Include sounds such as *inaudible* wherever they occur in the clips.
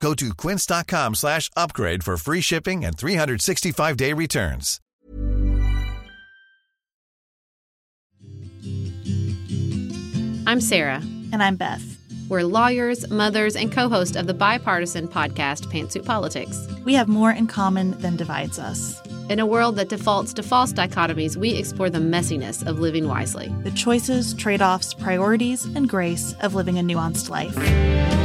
Go to quince.com slash upgrade for free shipping and 365-day returns. I'm Sarah. And I'm Beth. We're lawyers, mothers, and co host of the bipartisan podcast Pantsuit Politics. We have more in common than divides us. In a world that defaults to false dichotomies, we explore the messiness of living wisely, the choices, trade offs, priorities, and grace of living a nuanced life.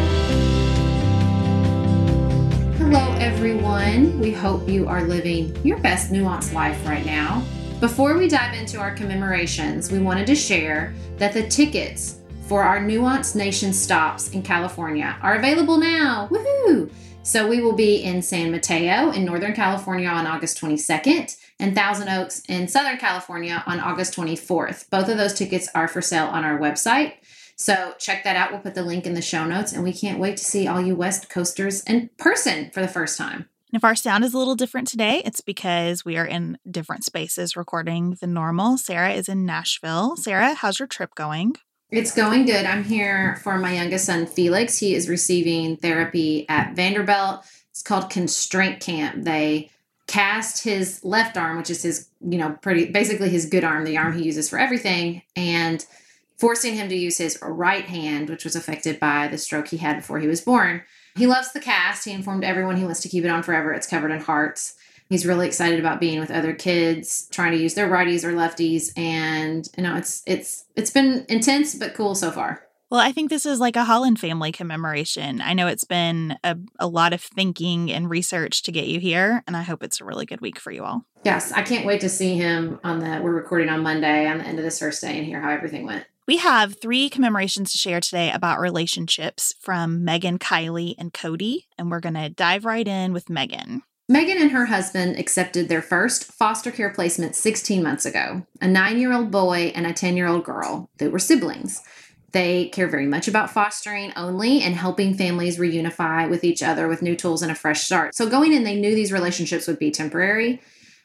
Everyone. We hope you are living your best nuanced life right now. Before we dive into our commemorations, we wanted to share that the tickets for our Nuance Nation stops in California are available now. Woohoo! So we will be in San Mateo in Northern California on August 22nd and Thousand Oaks in Southern California on August 24th. Both of those tickets are for sale on our website. So check that out. We'll put the link in the show notes and we can't wait to see all you West Coasters in person for the first time. If our sound is a little different today, it's because we are in different spaces recording than normal. Sarah is in Nashville. Sarah, how's your trip going? It's going good. I'm here for my youngest son, Felix. He is receiving therapy at Vanderbilt. It's called Constraint Camp. They cast his left arm, which is his, you know, pretty basically his good arm, the arm he uses for everything, and forcing him to use his right hand, which was affected by the stroke he had before he was born. He loves the cast. He informed everyone he wants to keep it on forever. It's covered in hearts. He's really excited about being with other kids, trying to use their righties or lefties, and you know, it's it's it's been intense but cool so far. Well, I think this is like a Holland family commemoration. I know it's been a, a lot of thinking and research to get you here, and I hope it's a really good week for you all. Yes, I can't wait to see him on the. We're recording on Monday on the end of this first day and hear how everything went. We have three commemorations to share today about relationships from Megan, Kylie, and Cody, and we're going to dive right in with Megan. Megan and her husband accepted their first foster care placement 16 months ago a nine year old boy and a 10 year old girl. They were siblings. They care very much about fostering only and helping families reunify with each other with new tools and a fresh start. So, going in, they knew these relationships would be temporary.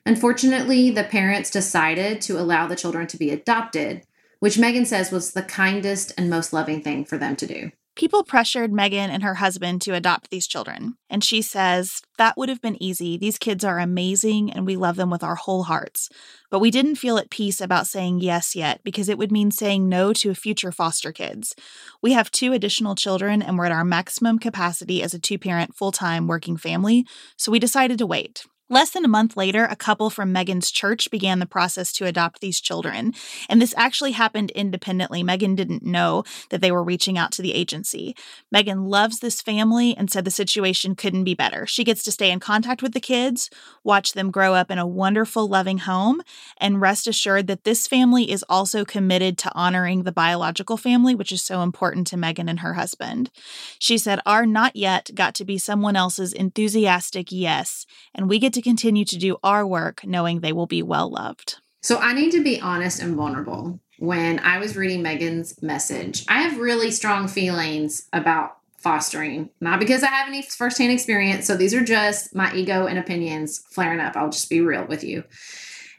Unfortunately, the parents decided to allow the children to be adopted which Megan says was the kindest and most loving thing for them to do. People pressured Megan and her husband to adopt these children. And she says, That would have been easy. These kids are amazing and we love them with our whole hearts. But we didn't feel at peace about saying yes yet because it would mean saying no to future foster kids. We have two additional children and we're at our maximum capacity as a two parent, full time working family. So we decided to wait. Less than a month later, a couple from Megan's church began the process to adopt these children. And this actually happened independently. Megan didn't know that they were reaching out to the agency. Megan loves this family and said the situation couldn't be better. She gets to stay in contact with the kids, watch them grow up in a wonderful, loving home, and rest assured that this family is also committed to honoring the biological family, which is so important to Megan and her husband. She said, Our not yet got to be someone else's enthusiastic yes, and we get to continue to do our work knowing they will be well loved. So I need to be honest and vulnerable. When I was reading Megan's message, I have really strong feelings about fostering, not because I have any firsthand experience. So these are just my ego and opinions flaring up. I'll just be real with you.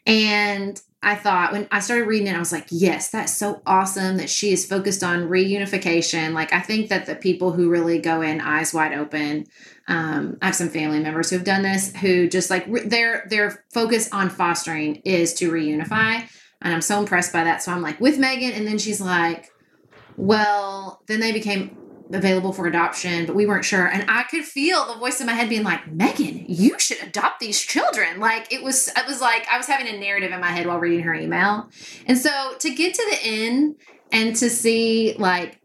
And I thought when I started reading it, I was like, yes, that's so awesome that she is focused on reunification. Like, I think that the people who really go in eyes wide open, um, I have some family members who've done this who just like their their focus on fostering is to reunify, and I'm so impressed by that. So I'm like with Megan, and then she's like, well, then they became available for adoption, but we weren't sure. And I could feel the voice in my head being like, Megan, you should adopt these children. Like it was, it was like I was having a narrative in my head while reading her email. And so to get to the end and to see like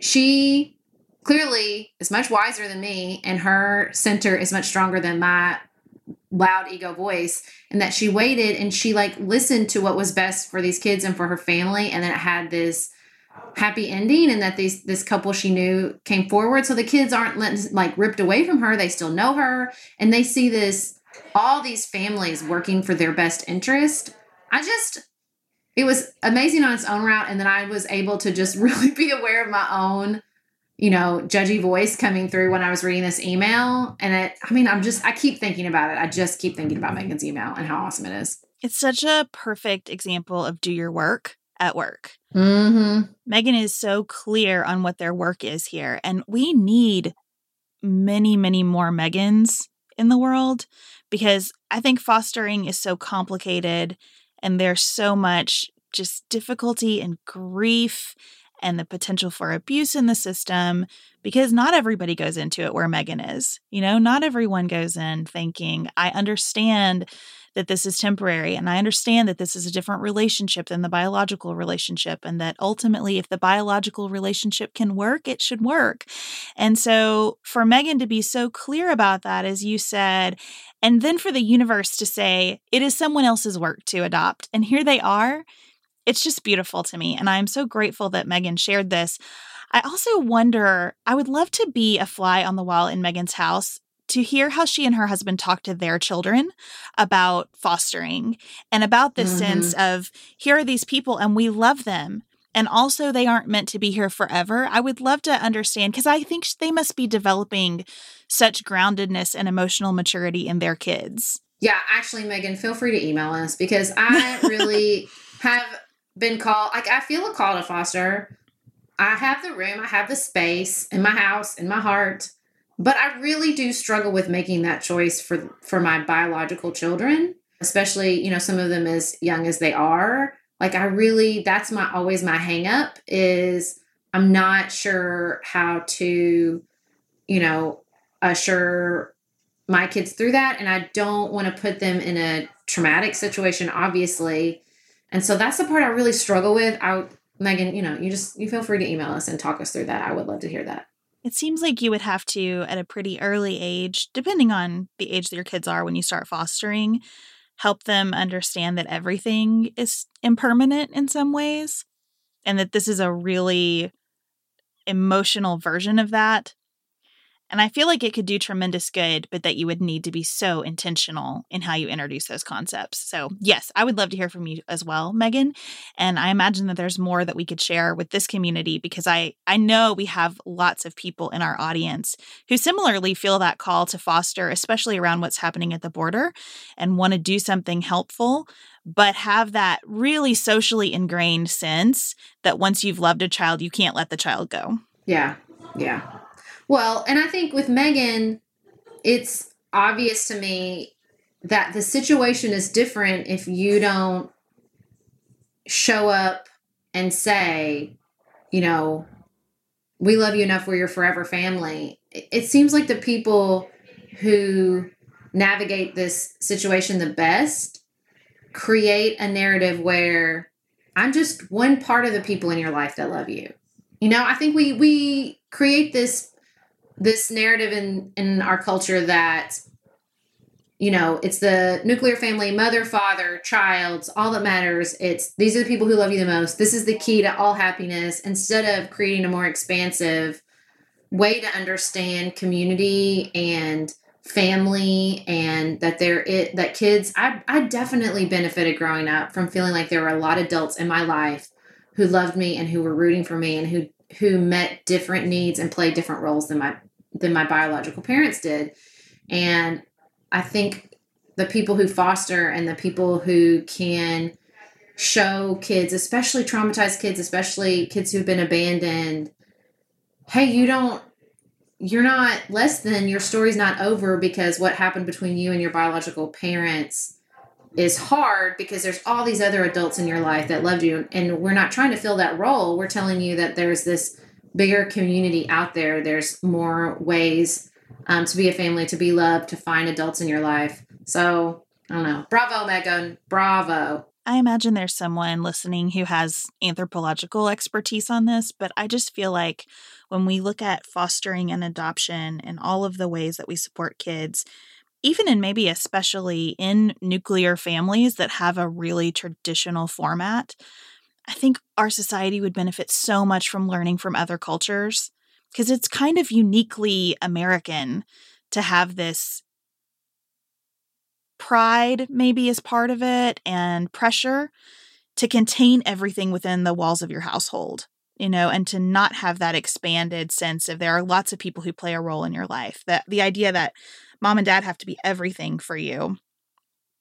she clearly is much wiser than me and her center is much stronger than my loud ego voice and that she waited and she like listened to what was best for these kids and for her family and then it had this happy ending and that these this couple she knew came forward so the kids aren't letting, like ripped away from her they still know her and they see this all these families working for their best interest. I just, it was amazing on its own route. And then I was able to just *laughs* really be aware of my own, you know, judgy voice coming through when I was reading this email. And it, I mean, I'm just, I keep thinking about it. I just keep thinking about Megan's email and how awesome it is. It's such a perfect example of do your work at work. Mm-hmm. Megan is so clear on what their work is here. And we need many, many more Megans in the world because I think fostering is so complicated and there's so much just difficulty and grief and the potential for abuse in the system because not everybody goes into it where Megan is. You know, not everyone goes in thinking, I understand that this is temporary. And I understand that this is a different relationship than the biological relationship, and that ultimately, if the biological relationship can work, it should work. And so, for Megan to be so clear about that, as you said, and then for the universe to say, it is someone else's work to adopt. And here they are. It's just beautiful to me. And I'm so grateful that Megan shared this. I also wonder, I would love to be a fly on the wall in Megan's house to hear how she and her husband talk to their children about fostering and about this mm-hmm. sense of here are these people and we love them and also they aren't meant to be here forever. I would love to understand because I think they must be developing such groundedness and emotional maturity in their kids. Yeah, actually, Megan, feel free to email us because *laughs* I really have been called, like, I feel a call to foster. I have the room, I have the space in my house, in my heart but I really do struggle with making that choice for for my biological children, especially, you know, some of them as young as they are. Like I really that's my always my hang up is I'm not sure how to, you know, assure my kids through that and I don't want to put them in a traumatic situation obviously. And so that's the part I really struggle with. I Megan, you know, you just you feel free to email us and talk us through that. I would love to hear that. It seems like you would have to, at a pretty early age, depending on the age that your kids are when you start fostering, help them understand that everything is impermanent in some ways and that this is a really emotional version of that and I feel like it could do tremendous good, but that you would need to be so intentional in how you introduce those concepts. So, yes, I would love to hear from you as well, Megan. And I imagine that there's more that we could share with this community because I I know we have lots of people in our audience who similarly feel that call to foster, especially around what's happening at the border and want to do something helpful but have that really socially ingrained sense that once you've loved a child, you can't let the child go. Yeah. Yeah. Well, and I think with Megan, it's obvious to me that the situation is different if you don't show up and say, you know, we love you enough, we're your forever family. It seems like the people who navigate this situation the best create a narrative where I'm just one part of the people in your life that love you. You know, I think we we create this this narrative in in our culture that you know it's the nuclear family mother father child all that matters. It's these are the people who love you the most. This is the key to all happiness. Instead of creating a more expansive way to understand community and family and that there it that kids I, I definitely benefited growing up from feeling like there were a lot of adults in my life who loved me and who were rooting for me and who who met different needs and played different roles than my than my biological parents did. And I think the people who foster and the people who can show kids, especially traumatized kids, especially kids who've been abandoned, hey, you don't you're not less than your story's not over because what happened between you and your biological parents is hard because there's all these other adults in your life that loved you and we're not trying to fill that role we're telling you that there's this bigger community out there. There's more ways um, to be a family, to be loved, to find adults in your life. So I don't know. Bravo, Megan. Bravo. I imagine there's someone listening who has anthropological expertise on this, but I just feel like when we look at fostering and adoption and all of the ways that we support kids, even in maybe especially in nuclear families that have a really traditional format, I think our society would benefit so much from learning from other cultures because it's kind of uniquely American to have this pride maybe as part of it and pressure to contain everything within the walls of your household you know and to not have that expanded sense of there are lots of people who play a role in your life that the idea that mom and dad have to be everything for you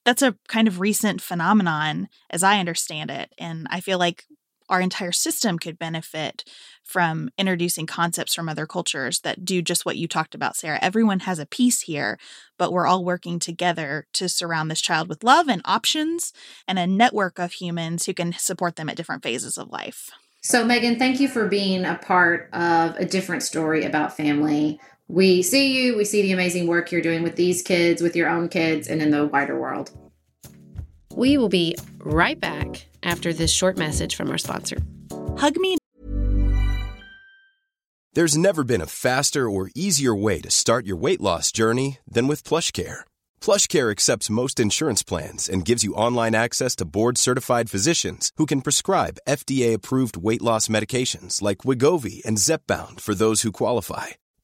that's a kind of recent phenomenon as i understand it and i feel like our entire system could benefit from introducing concepts from other cultures that do just what you talked about, Sarah. Everyone has a piece here, but we're all working together to surround this child with love and options and a network of humans who can support them at different phases of life. So, Megan, thank you for being a part of a different story about family. We see you, we see the amazing work you're doing with these kids, with your own kids, and in the wider world. We will be right back after this short message from our sponsor. Hug Me. There's never been a faster or easier way to start your weight loss journey than with PlushCare. PlushCare accepts most insurance plans and gives you online access to board-certified physicians who can prescribe FDA-approved weight loss medications like Wegovy and Zepbound for those who qualify.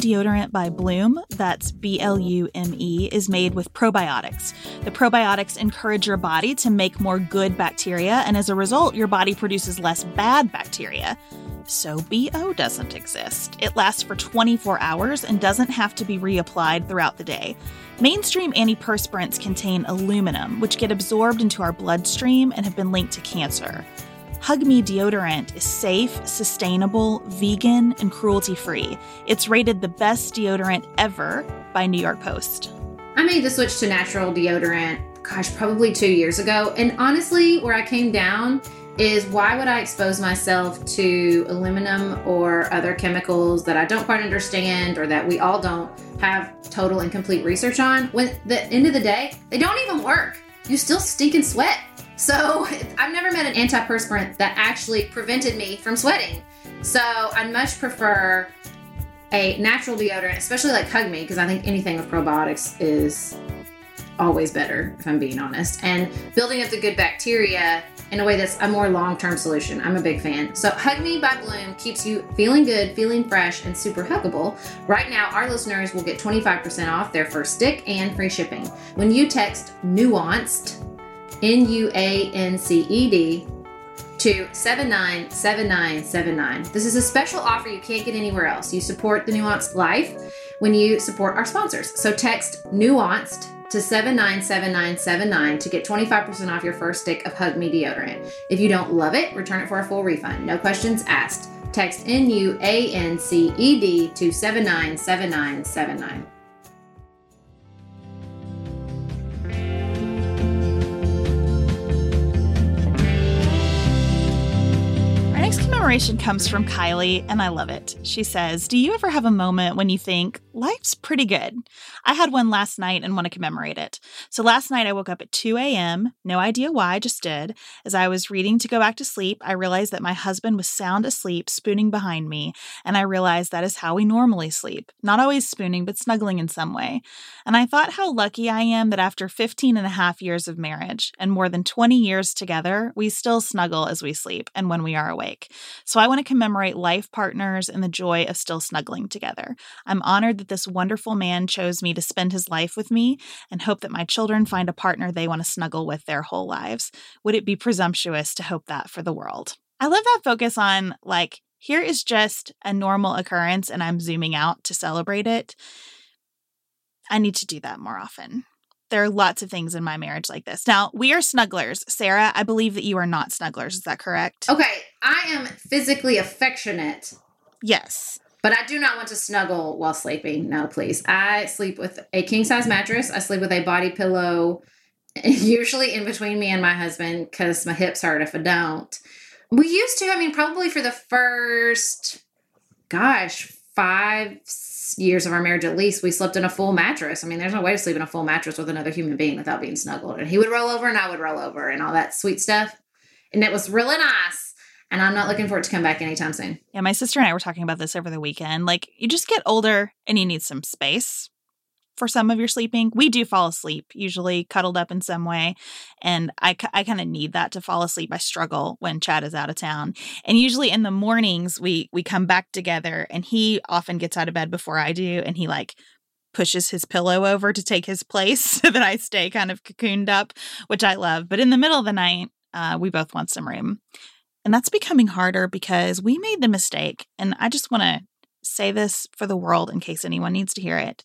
Deodorant by Blume, that's B L U M E, is made with probiotics. The probiotics encourage your body to make more good bacteria, and as a result, your body produces less bad bacteria. So BO doesn't exist. It lasts for 24 hours and doesn't have to be reapplied throughout the day. Mainstream antiperspirants contain aluminum, which get absorbed into our bloodstream and have been linked to cancer. Hug Me deodorant is safe, sustainable, vegan, and cruelty free. It's rated the best deodorant ever by New York Post. I made the switch to natural deodorant, gosh, probably two years ago. And honestly, where I came down is why would I expose myself to aluminum or other chemicals that I don't quite understand or that we all don't have total and complete research on? When the end of the day, they don't even work. You still stink and sweat. So *laughs* I've never met an antiperspirant that actually prevented me from sweating. So I'd much prefer a natural deodorant, especially like Hug Me, because I think anything with probiotics is always better, if I'm being honest. And building up the good bacteria in a way that's a more long term solution. I'm a big fan. So, Hug Me by Blume keeps you feeling good, feeling fresh, and super huggable. Right now, our listeners will get 25% off their first stick and free shipping when you text Nuanced, N U A N C E D, to 797979. This is a special offer you can't get anywhere else. You support the Nuanced Life when you support our sponsors. So, text Nuanced to 797979 to get 25% off your first stick of Hug Me deodorant. If you don't love it, return it for a full refund. No questions asked. Text N U A N C E D to 797979. Commemoration comes from Kylie, and I love it. She says, Do you ever have a moment when you think, life's pretty good? I had one last night and want to commemorate it. So last night I woke up at 2 a.m., no idea why, I just did. As I was reading to go back to sleep, I realized that my husband was sound asleep, spooning behind me, and I realized that is how we normally sleep. Not always spooning, but snuggling in some way. And I thought how lucky I am that after 15 and a half years of marriage and more than 20 years together, we still snuggle as we sleep and when we are awake. So I want to commemorate life partners and the joy of still snuggling together. I'm honored that this wonderful man chose me to spend his life with me and hope that my children find a partner they want to snuggle with their whole lives. Would it be presumptuous to hope that for the world? I love that focus on like, here is just a normal occurrence and I'm zooming out to celebrate it. I need to do that more often there are lots of things in my marriage like this. Now, we are snugglers. Sarah, I believe that you are not snugglers. Is that correct? Okay, I am physically affectionate. Yes. But I do not want to snuggle while sleeping. No, please. I sleep with a king size mattress. I sleep with a body pillow, *laughs* usually in between me and my husband because my hips hurt if I don't. We used to, I mean, probably for the first, gosh, five, years of our marriage at least, we slept in a full mattress. I mean, there's no way to sleep in a full mattress with another human being without being snuggled. And he would roll over and I would roll over and all that sweet stuff. And it was really nice. And I'm not looking for it to come back anytime soon. Yeah, my sister and I were talking about this over the weekend. Like, you just get older and you need some space. For some of your sleeping. We do fall asleep, usually cuddled up in some way. And I, I kind of need that to fall asleep. I struggle when Chad is out of town. And usually in the mornings, we, we come back together and he often gets out of bed before I do. And he like pushes his pillow over to take his place *laughs* so that I stay kind of cocooned up, which I love. But in the middle of the night, uh, we both want some room. And that's becoming harder because we made the mistake. And I just want to say this for the world in case anyone needs to hear it.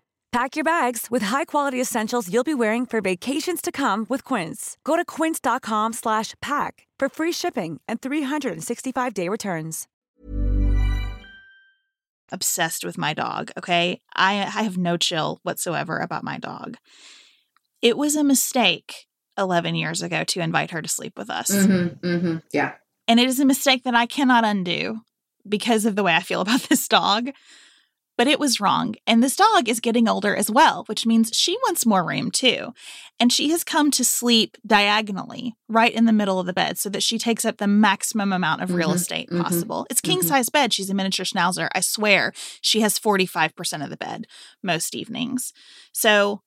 Pack your bags with high-quality essentials you'll be wearing for vacations to come with Quince. Go to quince.com slash pack for free shipping and 365-day returns. Obsessed with my dog, okay? I I have no chill whatsoever about my dog. It was a mistake 11 years ago to invite her to sleep with us. Mm-hmm, mm-hmm, yeah. And it is a mistake that I cannot undo because of the way I feel about *laughs* this dog. But it was wrong. And this dog is getting older as well, which means she wants more room too. And she has come to sleep diagonally right in the middle of the bed so that she takes up the maximum amount of real Mhm, estate mhm, possible. It's king mhm. size bed. She's a miniature schnauzer. I swear she has 45% of the bed most evenings. So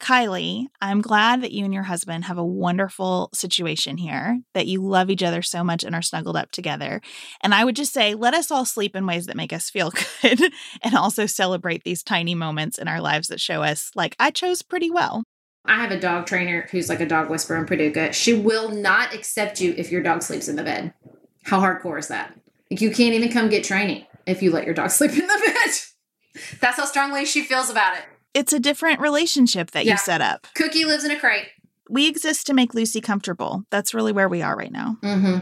Kylie, I'm glad that you and your husband have a wonderful situation here, that you love each other so much and are snuggled up together. And I would just say, let us all sleep in ways that make us feel *laughs* good and also celebrate these tiny moments in our lives that show us, like, I chose pretty well. I have a dog trainer who's like a dog whisperer in Paducah. She will not accept you if your dog sleeps in the bed. How hardcore is that? Like you can't even come get training if you let your dog *laughs* sleep in the bed. That's how strongly she feels about it. It's a different relationship that Yeah. you set up. Cookie lives in a crate. We exist to make Lucy comfortable. That's really where we are right now. hmm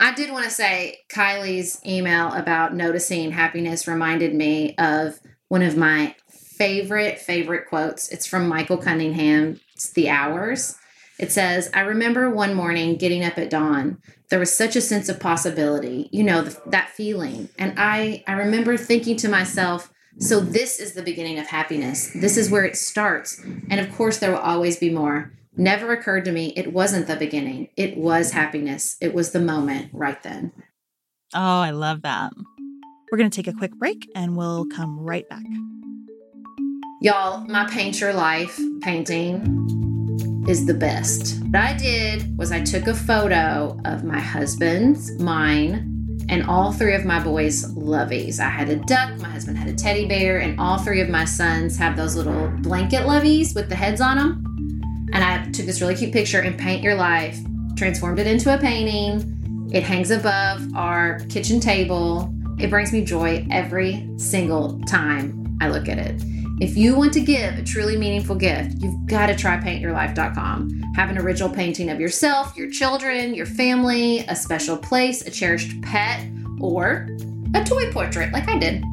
I did want to say Kylie's email about noticing happiness reminded me of one of my favorite, favorite quotes. It's from Michael Cunningham. It's The Hours. It says, I remember one morning getting up at dawn. There was such a sense of possibility, you know, the, that feeling. And I, I remember thinking to myself, so this is the beginning of happiness. This is where it starts. And of course, there will always be more. Never occurred to me it wasn't the beginning. It was happiness. It was the moment right then. Oh, I love that. We're going to take a quick break and we'll come right back. Y'all, my paint your life painting is the best. What I did was I took a photo of my husband's, mine, and all three of my boys' loveys. I had a duck, my husband had a teddy bear, and all three of my sons have those little blanket loveys with the heads on them. And I took this really cute picture and paint your life, transformed it into a painting. It hangs above our kitchen table. It brings me joy every single time I look at it. If you want to give a truly meaningful gift, you've got to try paintyourlife.com. Have an original painting of yourself, your children, your family, a special place, a cherished pet, or a toy portrait like I did.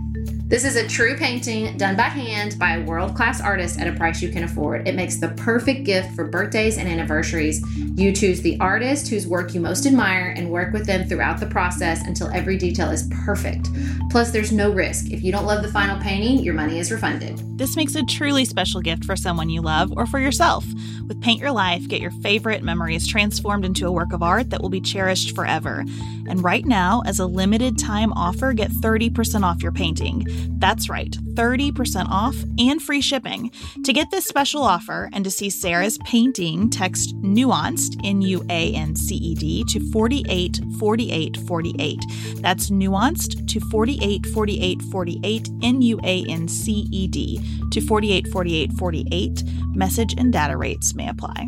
This is a true painting done by hand by a world class artist at a price you can afford. It makes the perfect gift for birthdays and anniversaries. You choose the artist whose work you most admire and work with them throughout the process until every detail is perfect. Plus, there's no risk. If you don't love the final painting, your money is refunded. This makes a truly special gift for someone you love or for yourself. With Paint Your Life, get your favorite memories transformed into a work of art that will be cherished forever. And right now, as a limited time offer, get 30% off your painting. That's right, 30% off and free shipping. To get this special offer and to see Sarah's painting, text nuanced, N U A N C E D, to 484848. That's nuanced to 484848, N U A N C E D, to 484848. Message and data rates may apply.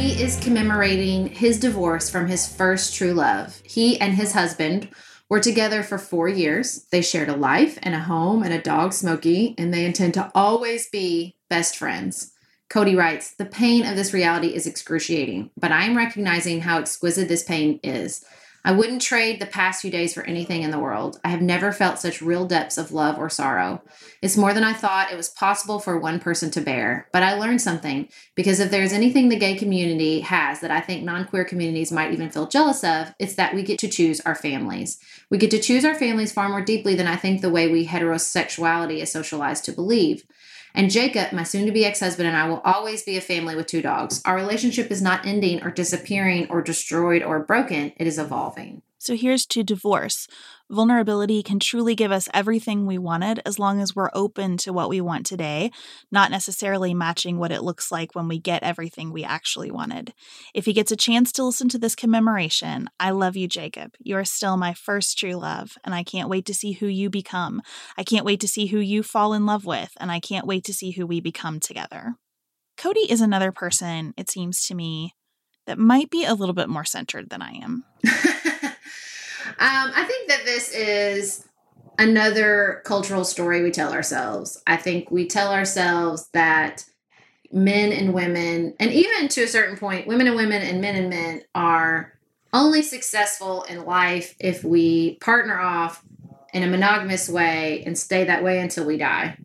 Cody is commemorating his divorce from his first true love. He and his husband were together for four years. They shared a life and a home and a dog, Smokey, and they intend to always be best friends. Cody writes, The pain of this reality is excruciating, but I am recognizing how exquisite this pain is. I wouldn't trade the past few days for anything in the world. I have never felt such real depths of love or sorrow. It's more than I thought it was possible for one person to bear. But I learned something because if there's anything the gay community has that I think non queer communities might even feel jealous of, it's that we get to choose our families. We get to choose our families far more deeply than I think the way we heterosexuality is socialized to believe. And Jacob, my soon to be ex husband, and I will always be a family with two dogs. Our relationship is not ending or disappearing or destroyed or broken, it is evolving. So here's to divorce. Vulnerability can truly give us everything we wanted as long as we're open to what we want today, not necessarily matching what it looks like when we get everything we actually wanted. If he gets a chance to listen to this commemoration, I love you, Jacob. You are still my first true love, and I can't wait to see who you become. I can't wait to see who you fall in love with, and I can't wait to see who we become together. Cody is another person, it seems to me, that might be a little bit more centered than I am. *laughs* Um, I think that this is another cultural story we tell ourselves. I think we tell ourselves that men and women, and even to a certain point, women and women and men and men are only successful in life if we partner off in a monogamous way and stay that way until we die.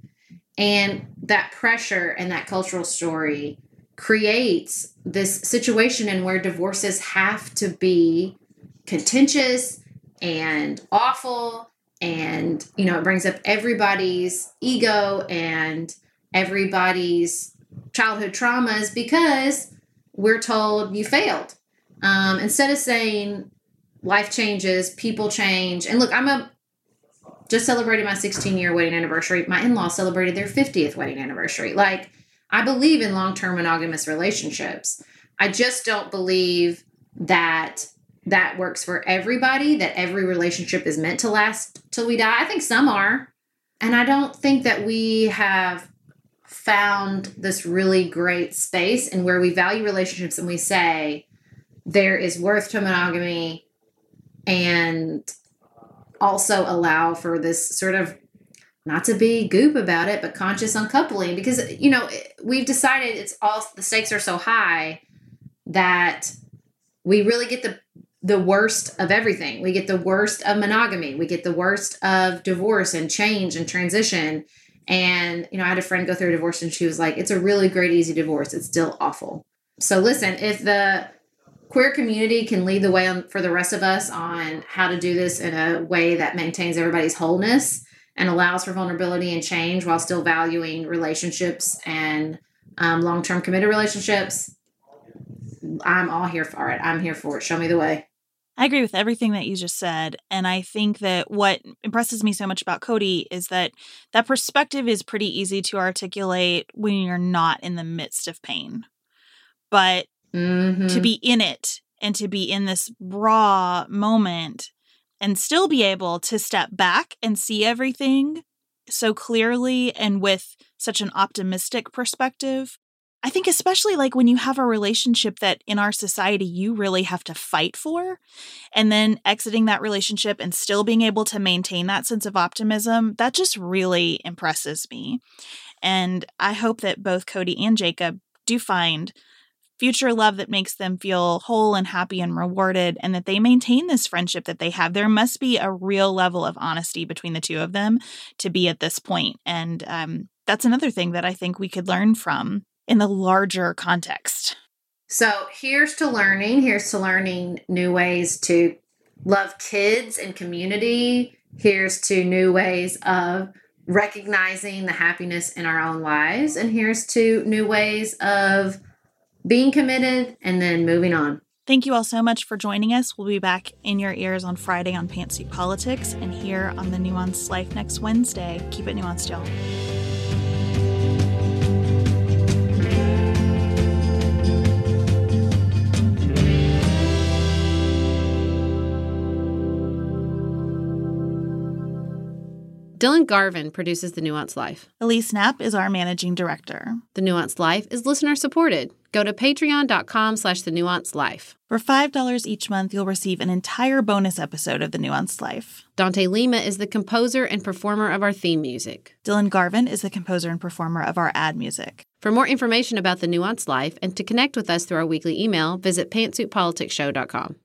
And that pressure and that cultural story creates this situation in where divorces have to be contentious and awful and you know it brings up everybody's ego and everybody's childhood traumas because we're told you failed. Um, instead of saying life changes people change and look i'm a just celebrated my 16 year wedding anniversary. My in-laws celebrated their 50th wedding anniversary. Like i believe in long-term monogamous relationships. I just don't believe that that works for everybody, that every relationship is meant to last till we die. I think some are. And I don't think that we have found this really great space and where we value relationships and we say there is worth to monogamy and also allow for this sort of not to be goop about it but conscious uncoupling because you know we've decided it's all the stakes are so high that we really get the the worst of everything. We get the worst of monogamy. We get the worst of divorce and change and transition. And, you know, I had a friend go through a divorce and she was like, it's a really great, easy divorce. It's still awful. So, listen, if the queer community can lead the way on, for the rest of us on how to do this in a way that maintains everybody's wholeness and allows for vulnerability and change while still valuing relationships and um, long term committed relationships, I'm all here for it. I'm here for it. Show me the way. I agree with everything that you just said. And I think that what impresses me so much about Cody is that that perspective is pretty easy to articulate when you're not in the midst of pain. But mm-hmm. to be in it and to be in this raw moment and still be able to step back and see everything so clearly and with such an optimistic perspective I think, especially like when you have a relationship that in our society you really have to fight for, and then exiting that relationship and still being able to maintain that sense of optimism, that just really impresses me. And I hope that both Cody and Jacob do find future love that makes them feel whole and happy and rewarded, and that they maintain this friendship that they have. There must be a real level of honesty between the two of them to be at this point. And um, that's another thing that I think we could learn from in the larger context. So here's to learning. Here's to learning new ways to love kids and community. Here's to new ways of recognizing the happiness in our own lives. And here's to new ways of being committed and then moving on. Thank you all so much for joining us. We'll be back in your ears on Friday on Pantsuit Politics and here on The Nuanced Life next Wednesday. Keep it nuanced, y'all. Dylan Garvin produces The Nuanced Life. Elise Knapp is our managing director. The Nuanced Life is listener supported. Go to patreon.com slash the nuanced life. For $5 each month, you'll receive an entire bonus episode of The Nuanced Life. Dante Lima is the composer and performer of our theme music. Dylan Garvin is the composer and performer of our ad music. For more information about The Nuanced Life and to connect with us through our weekly email, visit pantsuitpoliticsshow.com.